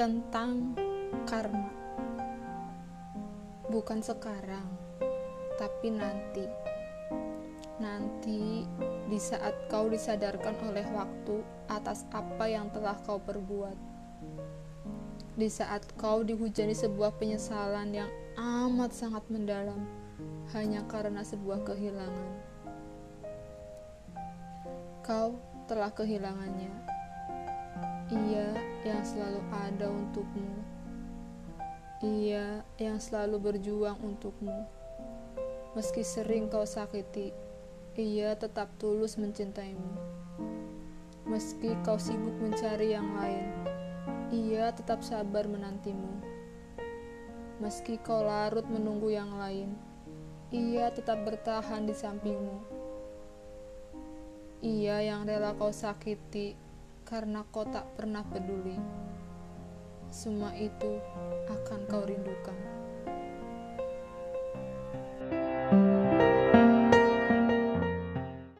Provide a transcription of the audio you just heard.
tentang karma. Bukan sekarang, tapi nanti. Nanti, di saat kau disadarkan oleh waktu atas apa yang telah kau perbuat. Di saat kau dihujani sebuah penyesalan yang amat sangat mendalam hanya karena sebuah kehilangan. Kau telah kehilangannya. Ia yang selalu ada untukmu. Ia yang selalu berjuang untukmu. Meski sering kau sakiti, ia tetap tulus mencintaimu. Meski kau sibuk mencari yang lain, ia tetap sabar menantimu. Meski kau larut menunggu yang lain, ia tetap bertahan di sampingmu. Ia yang rela kau sakiti karena kau tak pernah peduli. Semua itu akan kau rindukan.